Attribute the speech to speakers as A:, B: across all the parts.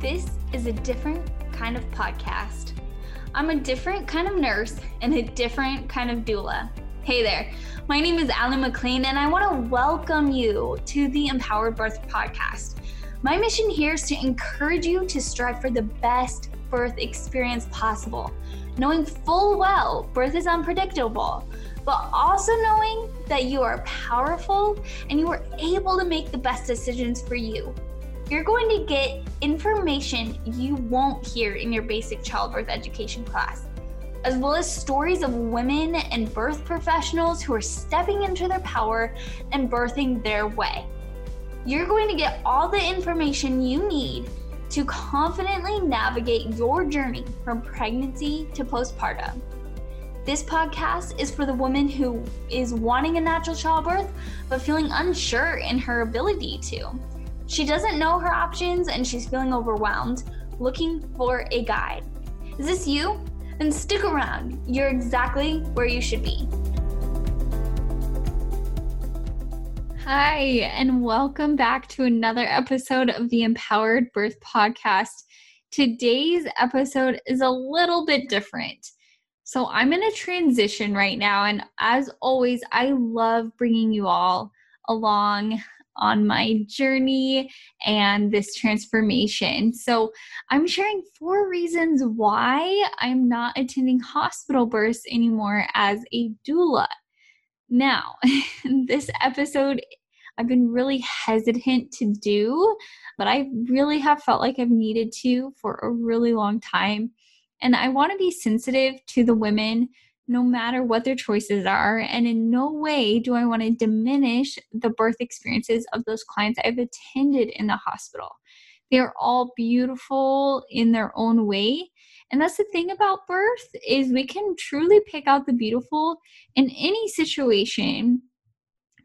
A: This is a different kind of podcast. I'm a different kind of nurse and a different kind of doula. Hey there, my name is Aly McLean, and I want to welcome you to the Empowered Birth Podcast. My mission here is to encourage you to strive for the best birth experience possible, knowing full well birth is unpredictable, but also knowing that you are powerful and you are able to make the best decisions for you you're going to get information you won't hear in your basic childbirth education class, as well as stories of women and birth professionals who are stepping into their power and birthing their way. You're going to get all the information you need to confidently navigate your journey from pregnancy to postpartum. This podcast is for the woman who is wanting a natural childbirth but feeling unsure in her ability to. She doesn't know her options and she's feeling overwhelmed, looking for a guide. Is this you? Then stick around. You're exactly where you should be. Hi, and welcome back to another episode of the Empowered Birth Podcast. Today's episode is a little bit different. So, I'm in a transition right now, and as always, I love bringing you all along on my journey and this transformation. So, I'm sharing four reasons why I'm not attending hospital births anymore as a doula. Now, this episode I've been really hesitant to do, but I really have felt like I've needed to for a really long time. And I want to be sensitive to the women no matter what their choices are. And in no way do I want to diminish the birth experiences of those clients I've attended in the hospital. They're all beautiful in their own way. And that's the thing about birth is we can truly pick out the beautiful in any situation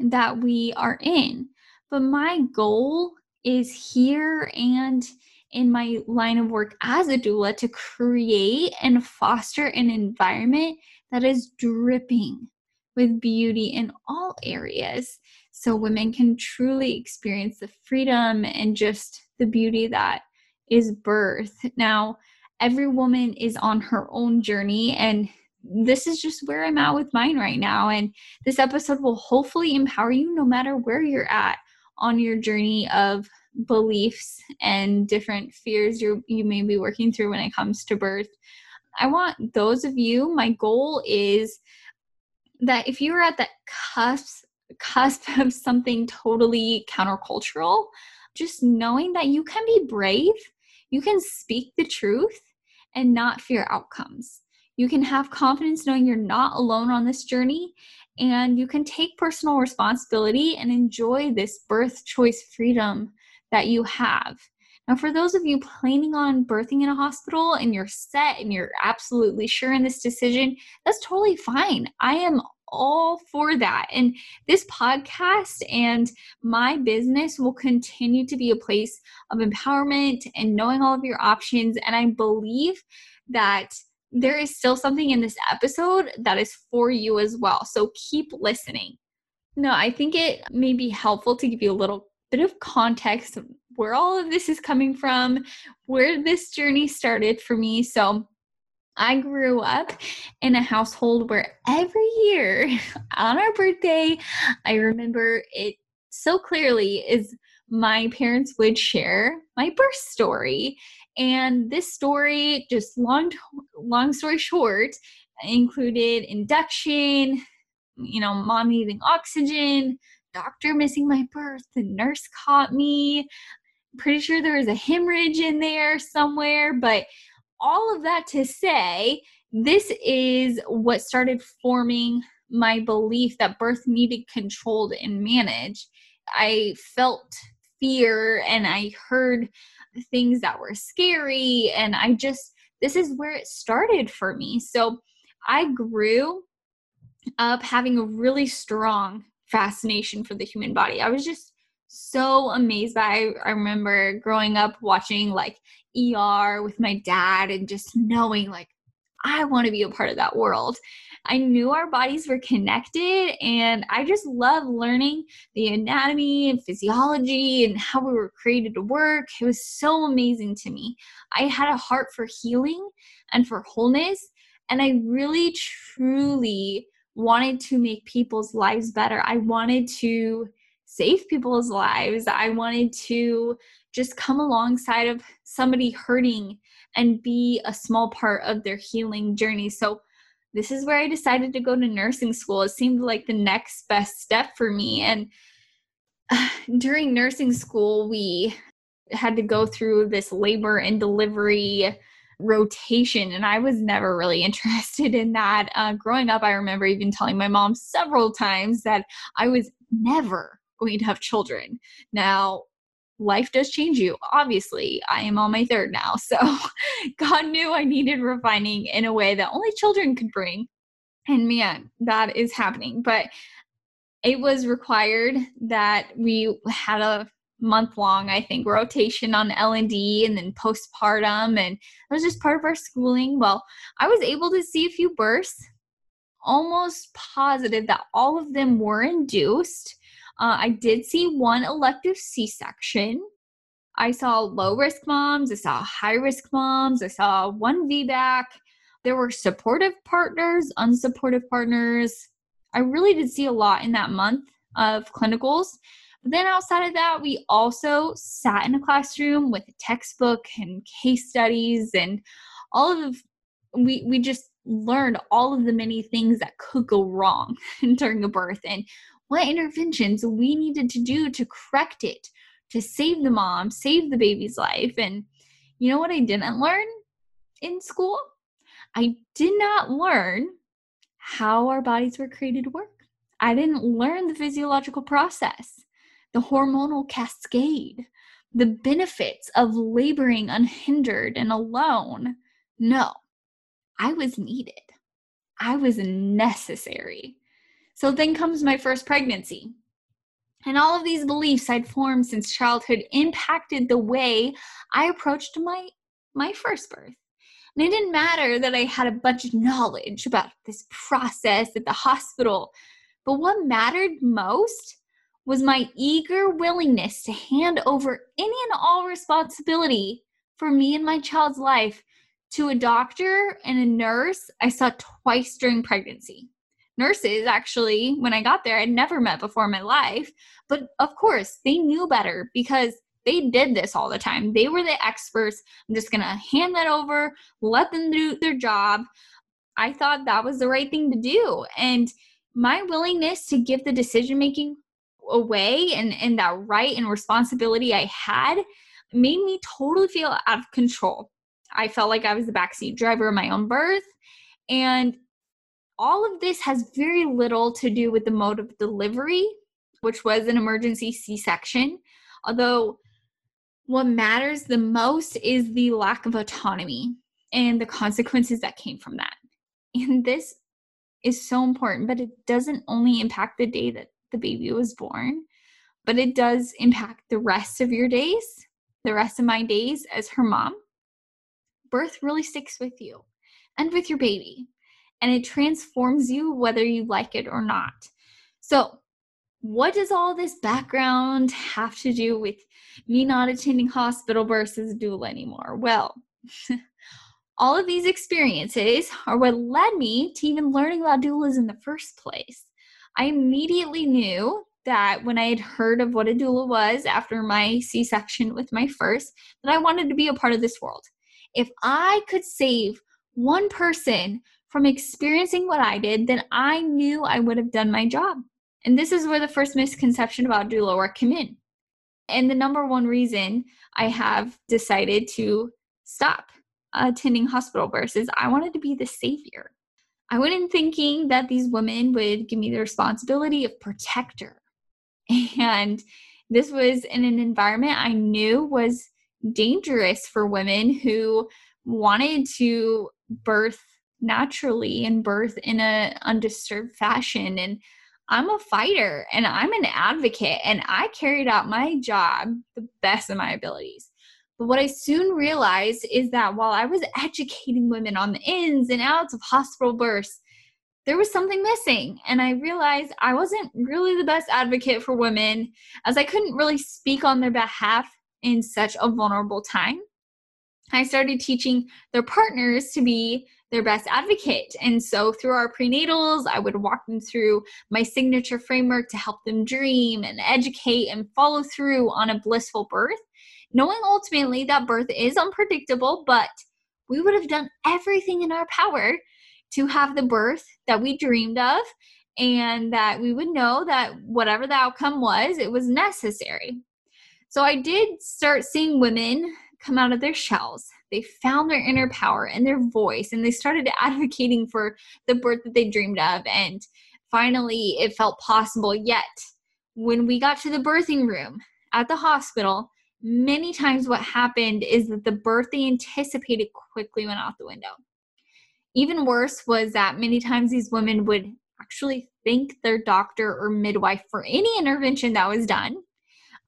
A: that we are in. But my goal is here and in my line of work as a doula to create and foster an environment that is dripping with beauty in all areas so women can truly experience the freedom and just the beauty that is birth. Now, every woman is on her own journey and this is just where I'm at with mine right now. And this episode will hopefully empower you no matter where you're at on your journey of beliefs and different fears you you may be working through when it comes to birth. I want those of you, my goal is that if you're at that cusp cusp of something totally countercultural, just knowing that you can be brave, you can speak the truth and not fear outcomes. You can have confidence knowing you're not alone on this journey and you can take personal responsibility and enjoy this birth choice freedom that you have. Now, for those of you planning on birthing in a hospital and you're set and you're absolutely sure in this decision, that's totally fine. I am all for that. And this podcast and my business will continue to be a place of empowerment and knowing all of your options. And I believe that there is still something in this episode that is for you as well. So keep listening. No, I think it may be helpful to give you a little bit of context where all of this is coming from, where this journey started for me. So, I grew up in a household where every year on our birthday, I remember it so clearly is my parents would share my birth story. And this story, just long long story short, included induction, you know, mom needing oxygen, doctor missing my birth, the nurse caught me. Pretty sure there was a hemorrhage in there somewhere, but all of that to say, this is what started forming my belief that birth needed controlled and managed. I felt fear and I heard things that were scary, and I just, this is where it started for me. So I grew up having a really strong fascination for the human body. I was just so amazed by I remember growing up watching like ER with my dad and just knowing like I want to be a part of that world. I knew our bodies were connected, and I just love learning the anatomy and physiology and how we were created to work. It was so amazing to me. I had a heart for healing and for wholeness, and I really truly wanted to make people's lives better. I wanted to save people's lives. I wanted to just come alongside of somebody hurting and be a small part of their healing journey. So, this is where I decided to go to nursing school. It seemed like the next best step for me. And during nursing school, we had to go through this labor and delivery rotation and i was never really interested in that uh, growing up i remember even telling my mom several times that i was never going to have children. Now life does change you obviously. I am on my third now so god knew i needed refining in a way that only children could bring and man that is happening. But it was required that we had a month long i think rotation on l&d and then postpartum and it was just part of our schooling. Well i was able to see a few births almost positive that all of them were induced uh, i did see one elective c-section. I saw low risk moms i saw high risk moms i saw one vbac there were supportive partners unsupportive partners. I really did see a lot in that month of clinicals. But then outside of that, we also sat in a classroom with a textbook and case studies and all of we we just learned all of the many things that could go wrong during a birth. And what interventions we needed to do to correct it, to save the mom, save the baby's life. And you know what I didn't learn in school? I did not learn how our bodies were created to work. I didn't learn the physiological process the hormonal cascade, the benefits of laboring unhindered and alone. No, I was needed. I was necessary. So then comes my first pregnancy. And all of these beliefs I'd formed since childhood impacted the way I approached my my first birth. And it didn't matter that I had a bunch of knowledge about this process at the hospital, but what mattered most was my eager willingness to hand over any and all responsibility for me and my child's life to a doctor and a nurse I saw twice during pregnancy. Nurses, actually, when I got there, I'd never met before in my life. But of course, they knew better because they did this all the time. They were the experts. I'm just going to hand that over, let them do their job. I thought that was the right thing to do. And my willingness to give the decision making away and, and that right and responsibility I had made me totally feel out of control. I felt like I was the backseat driver of my own birth. And all of this has very little to do with the mode of delivery, which was an emergency C section. Although, what matters the most is the lack of autonomy and the consequences that came from that. And this is so important, but it doesn't only impact the day that the baby was born, but it does impact the rest of your days, the rest of my days as her mom. Birth really sticks with you and with your baby, and it transforms you whether you like it or not. So, what does all this background have to do with me not attending hospital a doula anymore? Well, all of these experiences are what led me to even learning about doulas in the first place. I immediately knew that when I had heard of what a doula was after my C section with my first, that I wanted to be a part of this world. If I could save one person from experiencing what I did, then I knew I would have done my job. And this is where the first misconception about doula work came in. And the number one reason I have decided to stop attending hospital births is I wanted to be the savior. I went in thinking that these women would give me the responsibility of protector. And this was in an environment I knew was dangerous for women who wanted to birth naturally and birth in a undisturbed fashion and I'm a fighter and I'm an advocate and I carried out my job the best of my abilities. But what I soon realized is that while I was educating women on the ins and outs of hospital births, there was something missing. And I realized I wasn't really the best advocate for women as I couldn't really speak on their behalf in such a vulnerable time. I started teaching their partners to be their best advocate. And so through our prenatals, I would walk them through my signature framework to help them dream and educate and follow through on a blissful birth, knowing ultimately that birth is unpredictable, but we would have done everything in our power to have the birth that we dreamed of and that we would know that whatever the outcome was, it was necessary. So I did start seeing women come out of their shells. They found their inner power and their voice, and they started advocating for the birth that they dreamed of. And finally, it felt possible. Yet, when we got to the birthing room at the hospital, many times what happened is that the birth they anticipated quickly went out the window. Even worse was that many times these women would actually thank their doctor or midwife for any intervention that was done.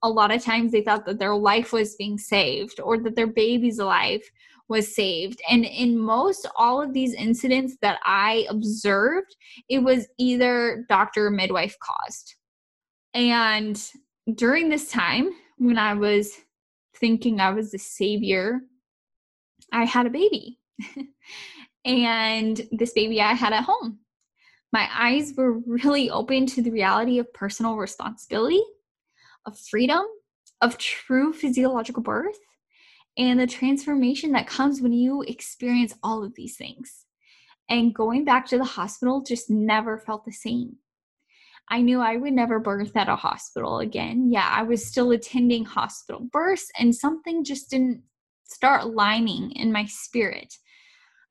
A: A lot of times they thought that their life was being saved or that their baby's life was saved. And in most all of these incidents that I observed, it was either doctor or midwife caused. And during this time, when I was thinking I was the savior, I had a baby. and this baby I had at home. My eyes were really open to the reality of personal responsibility, of freedom, of true physiological birth, and the transformation that comes when you experience all of these things. And going back to the hospital just never felt the same. I knew I would never birth at a hospital again. Yeah, I was still attending hospital births, and something just didn't start lining in my spirit.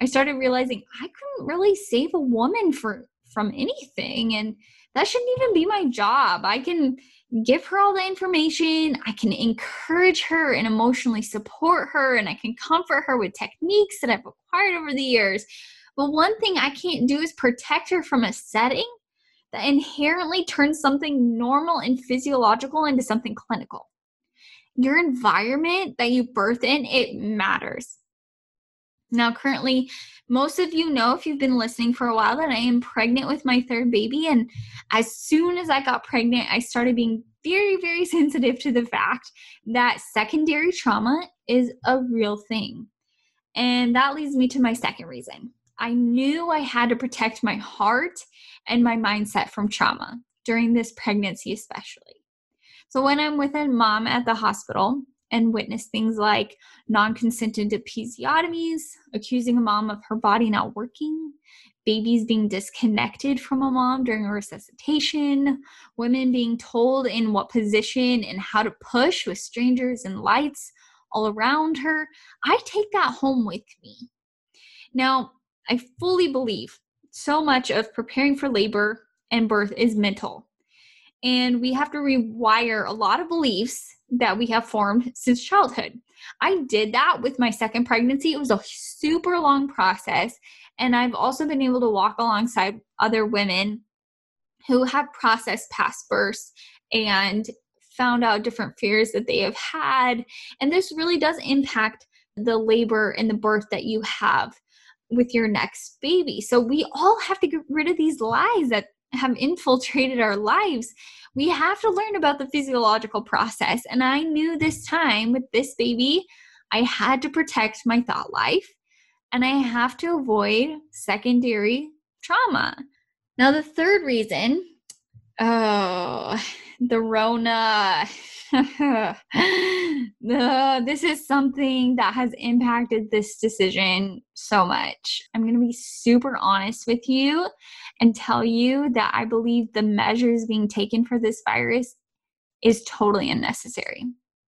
A: I started realizing I couldn't really save a woman for from anything and that shouldn't even be my job. I can give her all the information, I can encourage her and emotionally support her and I can comfort her with techniques that I've acquired over the years. But one thing I can't do is protect her from a setting that inherently turns something normal and physiological into something clinical. Your environment that you birth in, it matters. Now, currently, most of you know if you've been listening for a while that I am pregnant with my third baby. And as soon as I got pregnant, I started being very, very sensitive to the fact that secondary trauma is a real thing. And that leads me to my second reason. I knew I had to protect my heart and my mindset from trauma during this pregnancy, especially. So, when I'm with a mom at the hospital, and witness things like non consented episiotomies, accusing a mom of her body not working, babies being disconnected from a mom during a resuscitation, women being told in what position and how to push with strangers and lights all around her. I take that home with me. Now, I fully believe so much of preparing for labor and birth is mental. And we have to rewire a lot of beliefs that we have formed since childhood. I did that with my second pregnancy. It was a super long process. And I've also been able to walk alongside other women who have processed past births and found out different fears that they have had. And this really does impact the labor and the birth that you have with your next baby. So we all have to get rid of these lies that have infiltrated our lives we have to learn about the physiological process. And I knew this time with this baby, I had to protect my thought life and I have to avoid secondary trauma. Now, the third reason oh, the Rona. the, this is something that has impacted this decision so much. I'm going to be super honest with you and tell you that I believe the measures being taken for this virus is totally unnecessary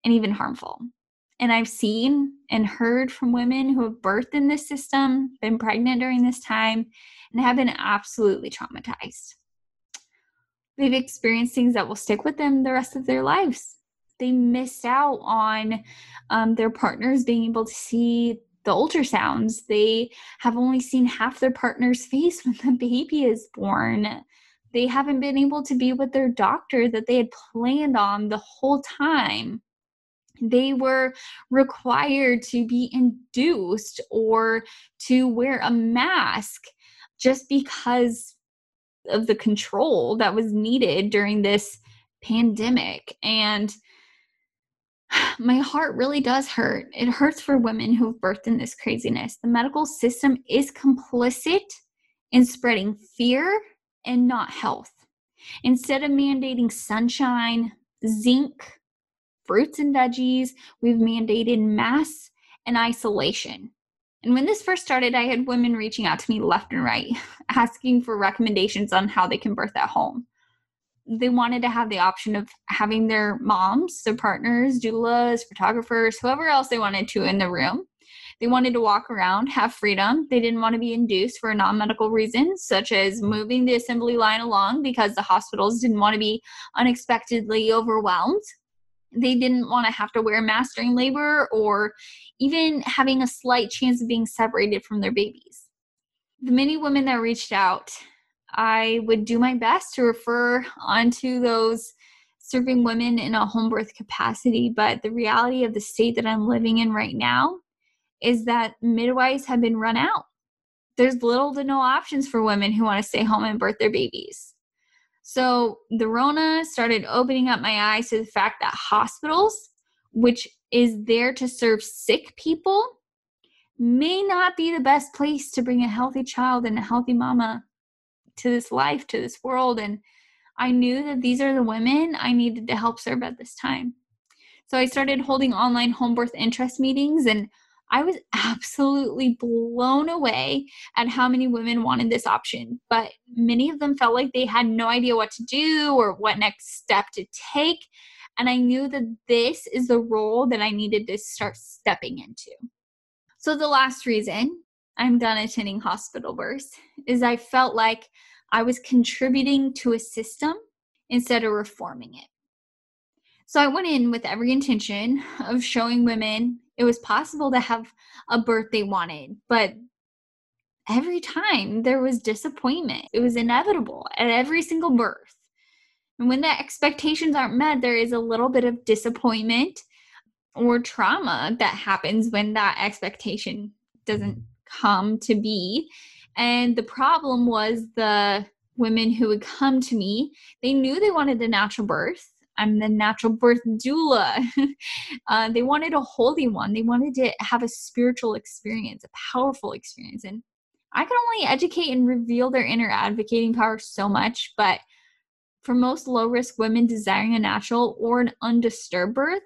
A: and even harmful. And I've seen and heard from women who have birthed in this system, been pregnant during this time, and have been absolutely traumatized. They've experienced things that will stick with them the rest of their lives. They missed out on um, their partners being able to see the ultrasounds. They have only seen half their partner's face when the baby is born. They haven't been able to be with their doctor that they had planned on the whole time. They were required to be induced or to wear a mask just because of the control that was needed during this pandemic. And my heart really does hurt. It hurts for women who have birthed in this craziness. The medical system is complicit in spreading fear and not health. Instead of mandating sunshine, zinc, fruits and veggies, we've mandated mass and isolation. And when this first started, I had women reaching out to me left and right, asking for recommendations on how they can birth at home they wanted to have the option of having their moms, their partners, doulas, photographers, whoever else they wanted to in the room. They wanted to walk around, have freedom. They didn't want to be induced for non medical reasons, such as moving the assembly line along because the hospitals didn't want to be unexpectedly overwhelmed. They didn't want to have to wear during labor or even having a slight chance of being separated from their babies. The many women that reached out I would do my best to refer onto those serving women in a home birth capacity. But the reality of the state that I'm living in right now is that midwives have been run out. There's little to no options for women who want to stay home and birth their babies. So the Rona started opening up my eyes to the fact that hospitals, which is there to serve sick people, may not be the best place to bring a healthy child and a healthy mama to this life, to this world. And I knew that these are the women I needed to help serve at this time. So I started holding online home birth interest meetings and I was absolutely blown away at how many women wanted this option, but many of them felt like they had no idea what to do or what next step to take. And I knew that this is the role that I needed to start stepping into. So, the last reason I'm done attending hospital births is I felt like I was contributing to a system instead of reforming it. So I went in with every intention of showing women it was possible to have a birth they wanted, but every time there was disappointment. It was inevitable at every single birth. And when the expectations aren't met, there is a little bit of disappointment or trauma that happens when that expectation doesn't mm-hmm. come to be. And the problem was the women who would come to me, they knew they wanted a natural birth. I'm the natural birth doula. uh, they wanted a holy one. They wanted to have a spiritual experience, a powerful experience. And I can only educate and reveal their inner advocating power so much, but for most low risk women desiring a natural or an undisturbed birth,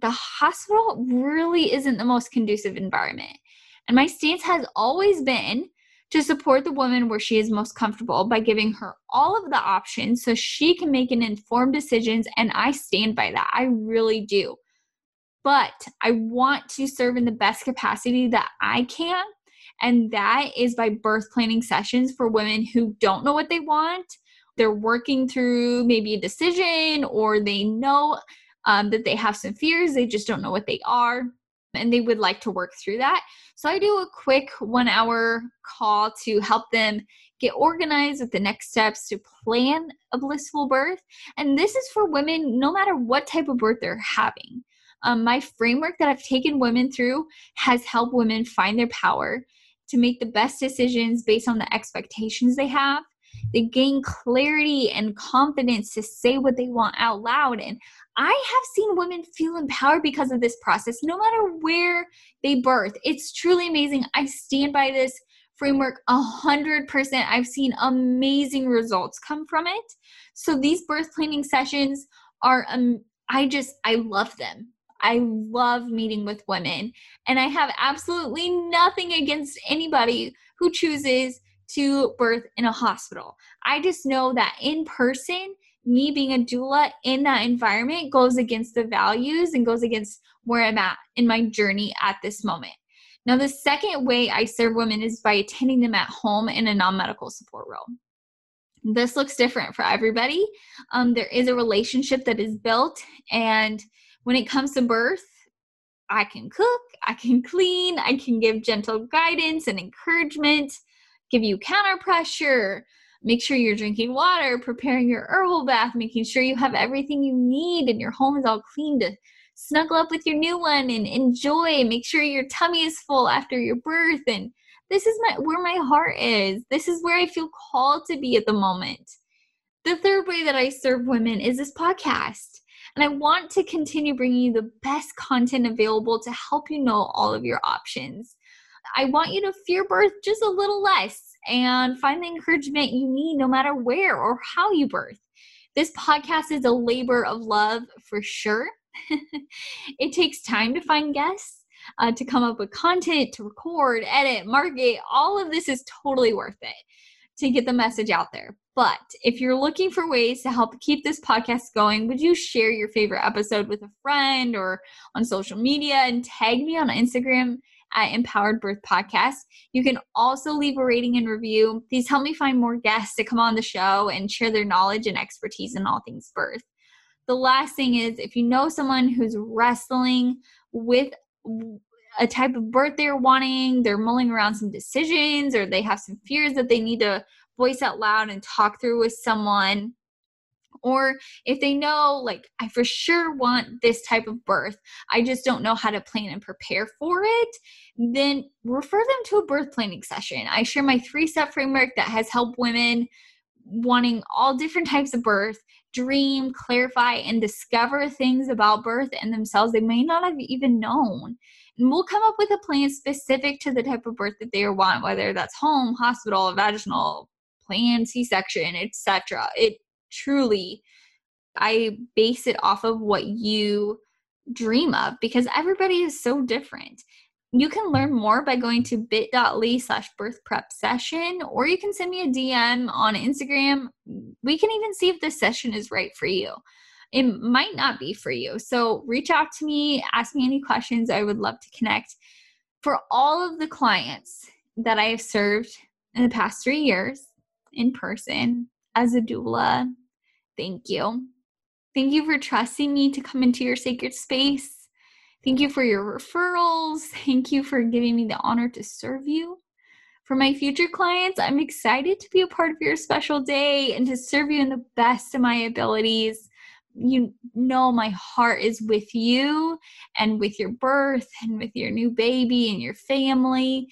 A: the hospital really isn't the most conducive environment. And my stance has always been to support the woman where she is most comfortable by giving her all of the options so she can make an informed decisions and I stand by that. I really do. But I want to serve in the best capacity that I can and that is by birth planning sessions for women who don't know what they want. They're working through maybe a decision or they know um, that they have some fears, they just don't know what they are and they would like to work through that. So I do a quick one hour call to help them get organized with the next steps to plan a blissful birth. And this is for women no matter what type of birth they're having. Um, my framework that I've taken women through has helped women find their power to make the best decisions based on the expectations they have they gain clarity and confidence to say what they want out loud. And I have seen women feel empowered because of this process, no matter where they birth. It's truly amazing. I stand by this framework a hundred percent. I've seen amazing results come from it. So these birth planning sessions are um I just I love them. I love meeting with women and I have absolutely nothing against anybody who chooses to birth in a hospital. I just know that in person, me being a doula in that environment goes against the values and goes against where I'm at in my journey at this moment. Now, the second way I serve women is by attending them at home in a non medical support role. This looks different for everybody. Um, there is a relationship that is built, and when it comes to birth, I can cook, I can clean, I can give gentle guidance and encouragement give you counter pressure, make sure you're drinking water, preparing your herbal bath, making sure you have everything you need and your home is all clean to snuggle up with your new one and enjoy. Make sure your tummy is full after your birth and This is my where my heart is. This is where I feel called to be at the moment. The third way that I serve women is this podcast. And I want to continue bringing you the best content available to help you know all of your options. I want you to fear birth just a little less and find the encouragement you need no matter where or how you birth. This podcast is a labor of love for sure. it takes time to find guests, uh, to come up with content, to record, edit, market. All of this is totally worth it to get the message out there. But if you're looking for ways to help keep this podcast going, would you share your favorite episode with a friend or on social media and tag me on Instagram at Empowered Birth Podcast. You can also leave a rating and review. These help me find more guests to come on the show and share their knowledge and expertise in all things birth. The last thing is if you know someone who's wrestling with a type of birth they're wanting, they're mulling around some decisions, or they have some fears that they need to voice out loud and talk through with someone, or if they know, like, I for sure want this type of birth, I just don't know how to plan and prepare for it, then refer them to a birth planning session. I share my three step framework that has helped women wanting all different types of birth dream, clarify, and discover things about birth and themselves they may not have even known. And we'll come up with a plan specific to the type of birth that they want, whether that's home, hospital, vaginal, planned C-section, etc. It truly I base it off of what you dream of because everybody is so different. You can learn more by going to bit.ly slash birth prep session, or you can send me a DM on Instagram. We can even see if this session is right for you. It might not be for you. So reach out to me, ask me any questions. I would love to connect. For all of the clients that I have served in the past three years in person as a doula, thank you. Thank you for trusting me to come into your sacred space. Thank you for your referrals. Thank you for giving me the honor to serve you. For my future clients, I'm excited to be a part of your special day and to serve you in the best of my abilities. You know, my heart is with you and with your birth and with your new baby and your family.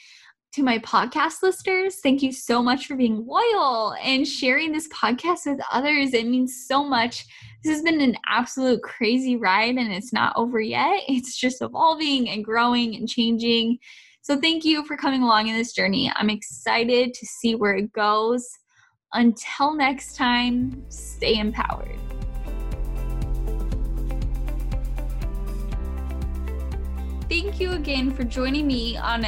A: To my podcast listeners, thank you so much for being loyal and sharing this podcast with others. It means so much this has been an absolute crazy ride and it's not over yet. It's just evolving and growing and changing. So, thank you for coming along in this journey. I'm excited to see where it goes. Until next time, stay empowered. Thank you again for joining me on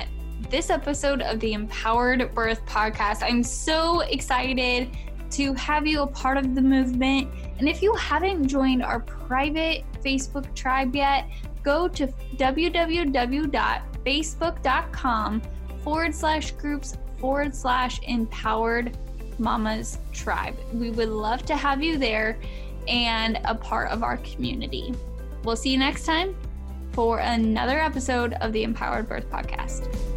A: this episode of the Empowered Birth Podcast. I'm so excited to have you a part of the movement. And if you haven't joined our private Facebook tribe yet, go to www.facebook.com forward slash groups forward slash empowered mamas tribe. We would love to have you there and a part of our community. We'll see you next time for another episode of the Empowered Birth Podcast.